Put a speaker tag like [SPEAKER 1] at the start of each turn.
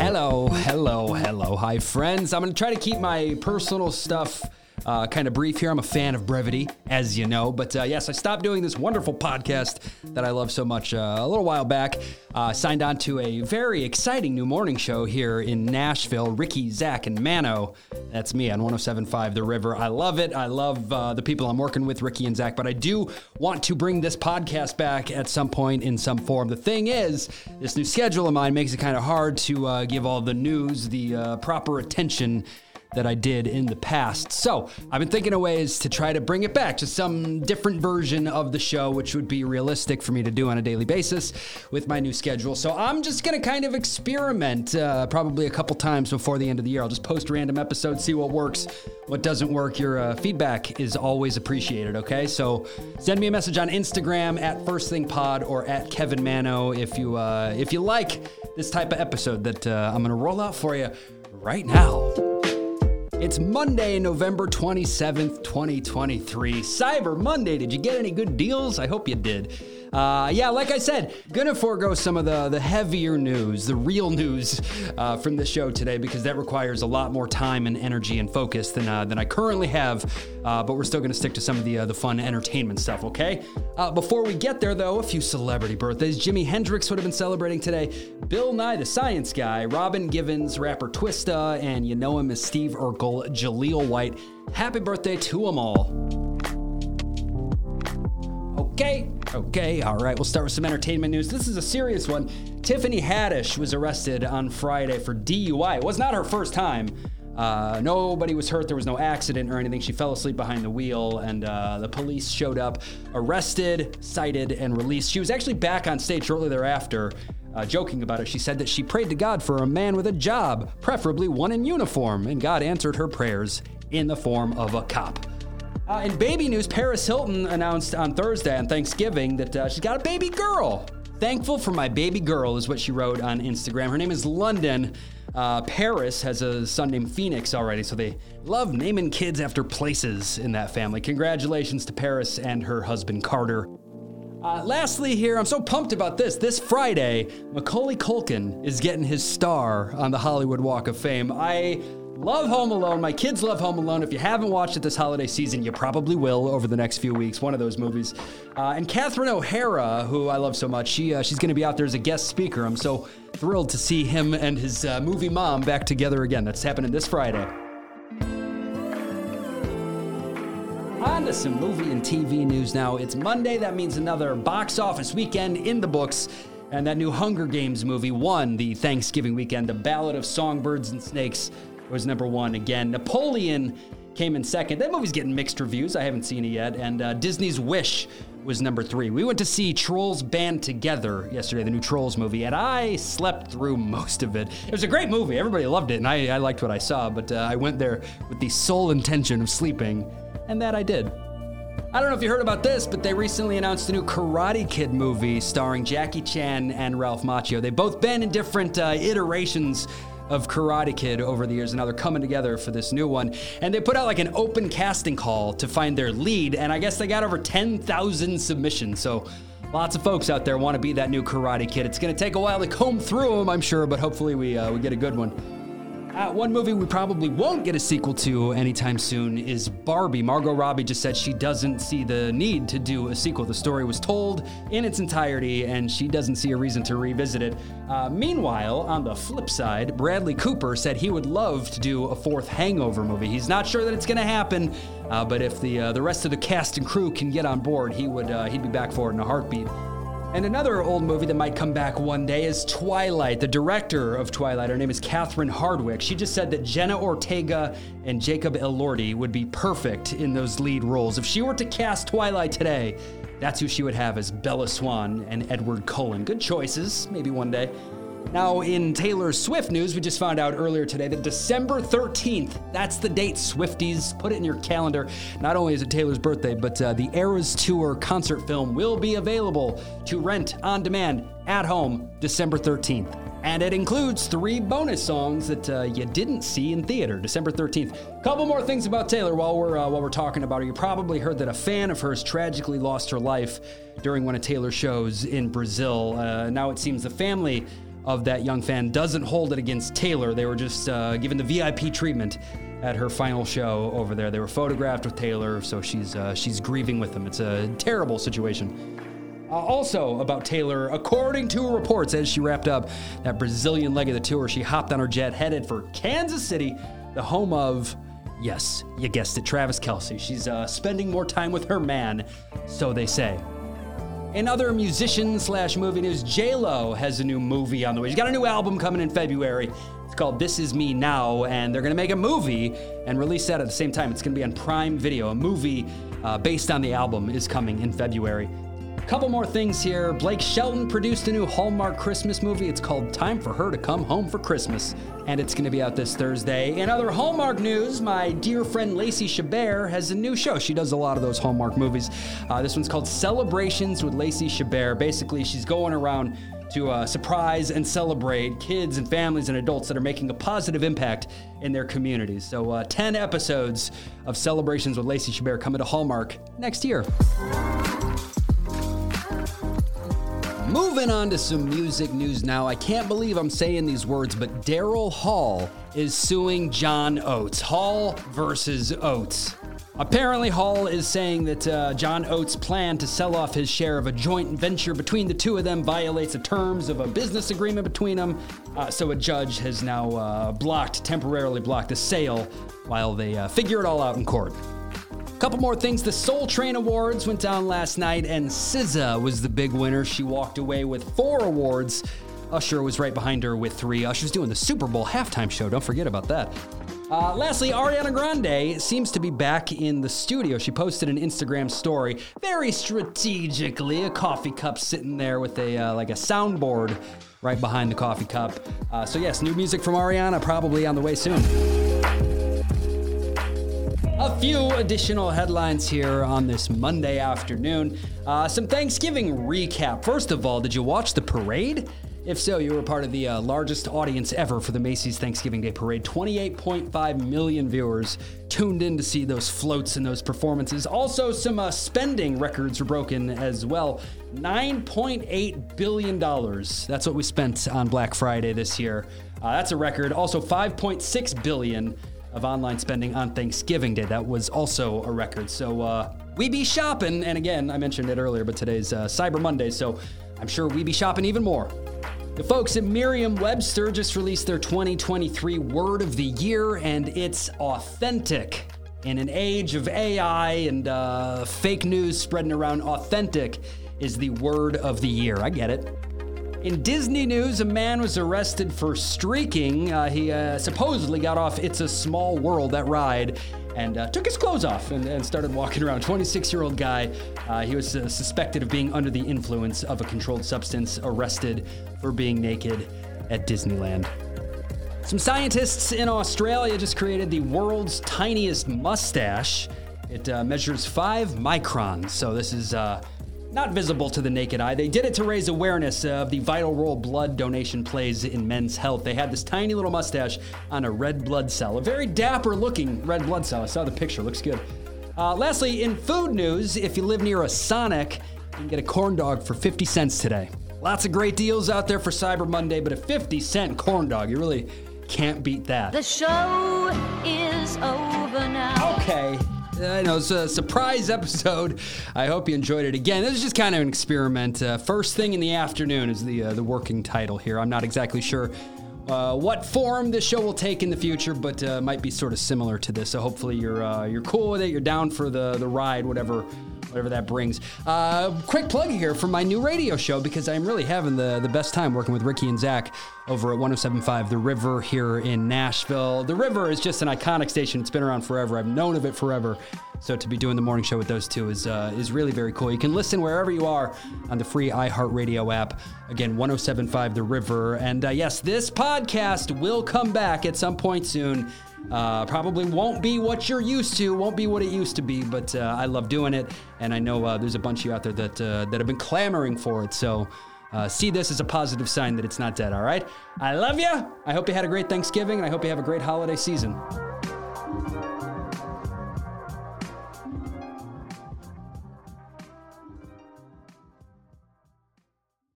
[SPEAKER 1] Hello, hello, hello. Hi, friends. I'm going to try to keep my personal stuff uh, kind of brief here. I'm a fan of brevity, as you know. But uh, yes, I stopped doing this wonderful podcast that I love so much uh, a little while back. Uh, signed on to a very exciting new morning show here in Nashville. Ricky, Zach, and Manno. That's me on 1075 The River. I love it. I love uh, the people I'm working with, Ricky and Zach. But I do want to bring this podcast back at some point in some form. The thing is, this new schedule of mine makes it kind of hard to uh, give all the news the proper attention that I did in the past. So I've been thinking of ways to try to bring it back to some different version of the show, which would be realistic for me to do on a daily basis with my new schedule. So I'm just going to kind of experiment uh, probably a couple times before the end of the year. I'll just post random episodes, see what works, what doesn't work. Your uh, feedback is always appreciated, okay? So send me a message on Instagram at First Thing Pod or at Kevin Manno if you, uh, if you like this type of episode that uh, I'm going to roll out for you right now. It's Monday, November 27th, 2023. Cyber Monday. Did you get any good deals? I hope you did. Uh, yeah, like I said, gonna forego some of the, the heavier news, the real news uh, from the show today, because that requires a lot more time and energy and focus than, uh, than I currently have. Uh, but we're still gonna stick to some of the, uh, the fun entertainment stuff, okay? Uh, before we get there, though, a few celebrity birthdays. Jimi Hendrix would have been celebrating today, Bill Nye the Science Guy, Robin Givens, rapper Twista, and you know him as Steve Urkel, Jaleel White. Happy birthday to them all. Okay, okay, all right. We'll start with some entertainment news. This is a serious one. Tiffany Haddish was arrested on Friday for DUI. It was not her first time. Uh, nobody was hurt. There was no accident or anything. She fell asleep behind the wheel, and uh, the police showed up, arrested, cited, and released. She was actually back on stage shortly thereafter. Uh, joking about it, she said that she prayed to God for a man with a job, preferably one in uniform, and God answered her prayers in the form of a cop. Uh, in baby news, Paris Hilton announced on Thursday on Thanksgiving that uh, she's got a baby girl. Thankful for my baby girl is what she wrote on Instagram. Her name is London. Uh, Paris has a son named Phoenix already, so they love naming kids after places in that family. Congratulations to Paris and her husband Carter. Uh, lastly, here, I'm so pumped about this. This Friday, Macaulay Culkin is getting his star on the Hollywood Walk of Fame. I love Home Alone. My kids love Home Alone. If you haven't watched it this holiday season, you probably will over the next few weeks. One of those movies. Uh, and Catherine O'Hara, who I love so much, she uh, she's going to be out there as a guest speaker. I'm so thrilled to see him and his uh, movie mom back together again. That's happening this Friday. On to some movie and TV news now. It's Monday. That means another box office weekend in the books. And that new Hunger Games movie won the Thanksgiving weekend. The Ballad of Songbirds and Snakes was number one again. Napoleon came in second. That movie's getting mixed reviews. I haven't seen it yet. And uh, Disney's Wish was number three. We went to see Trolls Band Together yesterday, the new Trolls movie, and I slept through most of it. It was a great movie. Everybody loved it, and I, I liked what I saw, but uh, I went there with the sole intention of sleeping and that I did. I don't know if you heard about this, but they recently announced a new Karate Kid movie starring Jackie Chan and Ralph Macchio. They've both been in different uh, iterations of Karate Kid over the years, and now they're coming together for this new one. And they put out like an open casting call to find their lead, and I guess they got over 10,000 submissions. So lots of folks out there want to be that new Karate Kid. It's going to take a while to comb through them, I'm sure, but hopefully we uh, we get a good one. Uh, one movie we probably won't get a sequel to anytime soon is Barbie. Margot Robbie just said she doesn't see the need to do a sequel. The story was told in its entirety, and she doesn't see a reason to revisit it. Uh, meanwhile, on the flip side, Bradley Cooper said he would love to do a fourth Hangover movie. He's not sure that it's going to happen, uh, but if the uh, the rest of the cast and crew can get on board, he would uh, he'd be back for it in a heartbeat. And another old movie that might come back one day is Twilight. The director of Twilight, her name is Catherine Hardwicke. She just said that Jenna Ortega and Jacob Elordi would be perfect in those lead roles. If she were to cast Twilight today, that's who she would have as Bella Swan and Edward Cullen. Good choices, maybe one day. Now, in Taylor Swift news, we just found out earlier today that December 13th, that's the date, Swifties. Put it in your calendar. Not only is it Taylor's birthday, but uh, the Eras Tour concert film will be available to rent on demand at home December 13th. And it includes three bonus songs that uh, you didn't see in theater, December 13th. Couple more things about Taylor while we're uh, while we're talking about her. You probably heard that a fan of hers tragically lost her life during one of Taylor's shows in Brazil. Uh, now it seems the family of that young fan doesn't hold it against Taylor. They were just uh, given the VIP treatment at her final show over there. They were photographed with Taylor, so she's uh, she's grieving with them. It's a terrible situation. Uh, also about Taylor, according to reports, as she wrapped up that Brazilian leg of the tour, she hopped on her jet headed for Kansas City, the home of. Yes, you guessed it, Travis Kelce. She's uh, spending more time with her man, so they say. In other musician slash movie news, J Lo has a new movie on the way. She's got a new album coming in February. It's called This Is Me Now, and they're gonna make a movie and release that at the same time. It's gonna be on Prime Video. A movie uh, based on the album is coming in February. Couple more things here. Blake Shelton produced a new Hallmark Christmas movie. It's called Time for Her to Come Home for Christmas, and it's going to be out this Thursday. In other Hallmark news, my dear friend Lacey Chabert has a new show. She does a lot of those Hallmark movies. Uh, this one's called Celebrations with Lacey Chabert. Basically, she's going around to uh, surprise and celebrate kids and families and adults that are making a positive impact in their communities. So, uh, 10 episodes of Celebrations with Lacey Chabert coming to Hallmark next year. Moving on to some music news now. I can't believe I'm saying these words, but Daryl Hall is suing John Oates. Hall versus Oates. Apparently, Hall is saying that uh, John Oates' plan to sell off his share of a joint venture between the two of them violates the terms of a business agreement between them. Uh, so, a judge has now uh, blocked, temporarily blocked the sale while they uh, figure it all out in court. Couple more things. The Soul Train Awards went down last night, and SZA was the big winner. She walked away with four awards. Usher was right behind her with three. Usher's doing the Super Bowl halftime show. Don't forget about that. Uh, lastly, Ariana Grande seems to be back in the studio. She posted an Instagram story, very strategically, a coffee cup sitting there with a uh, like a soundboard right behind the coffee cup. Uh, so yes, new music from Ariana probably on the way soon. A few additional headlines here on this Monday afternoon. Uh, some Thanksgiving recap. First of all, did you watch the parade? If so, you were part of the uh, largest audience ever for the Macy's Thanksgiving Day Parade. 28.5 million viewers tuned in to see those floats and those performances. Also, some uh, spending records were broken as well. $9.8 billion. That's what we spent on Black Friday this year. Uh, that's a record. Also, 5.6 billion of online spending on Thanksgiving Day. That was also a record. So uh, we be shopping, and again, I mentioned it earlier, but today's uh, Cyber Monday, so I'm sure we be shopping even more. The folks at Merriam Webster just released their 2023 Word of the Year, and it's authentic. In an age of AI and uh, fake news spreading around, authentic is the word of the year. I get it. In Disney news, a man was arrested for streaking. Uh, he uh, supposedly got off It's a Small World, that ride, and uh, took his clothes off and, and started walking around. 26 year old guy. Uh, he was uh, suspected of being under the influence of a controlled substance, arrested for being naked at Disneyland. Some scientists in Australia just created the world's tiniest mustache. It uh, measures five microns, so this is not visible to the naked eye. They did it to raise awareness of the vital role blood donation plays in men's health. They had this tiny little mustache on a red blood cell, a very dapper looking red blood cell. I saw the picture, looks good. Uh, lastly, in food news, if you live near a Sonic, you can get a corn dog for 50 cents today. Lots of great deals out there for Cyber Monday, but a 50 cent corn dog, you really can't beat that.
[SPEAKER 2] The show is over now.
[SPEAKER 1] Okay. I know it's a surprise episode. I hope you enjoyed it. Again, this is just kind of an experiment. Uh, first thing in the afternoon is the uh, the working title here. I'm not exactly sure uh, what form this show will take in the future, but uh, might be sort of similar to this. So hopefully you're uh, you're cool with it. You're down for the the ride, whatever whatever that brings. Uh, quick plug here for my new radio show because I'm really having the, the best time working with Ricky and Zach over at 1075 The River here in Nashville. The River is just an iconic station. It's been around forever. I've known of it forever. So to be doing the morning show with those two is uh, is really very cool. You can listen wherever you are on the free iHeartRadio app. Again, 1075 The River. And uh, yes, this podcast will come back at some point soon. Uh, probably won't be what you're used to, won't be what it used to be, but uh, I love doing it, and I know uh, there's a bunch of you out there that uh, that have been clamoring for it. So uh, see this as a positive sign that it's not dead. All right, I love you. I hope you had a great Thanksgiving, and I hope you have a great holiday season.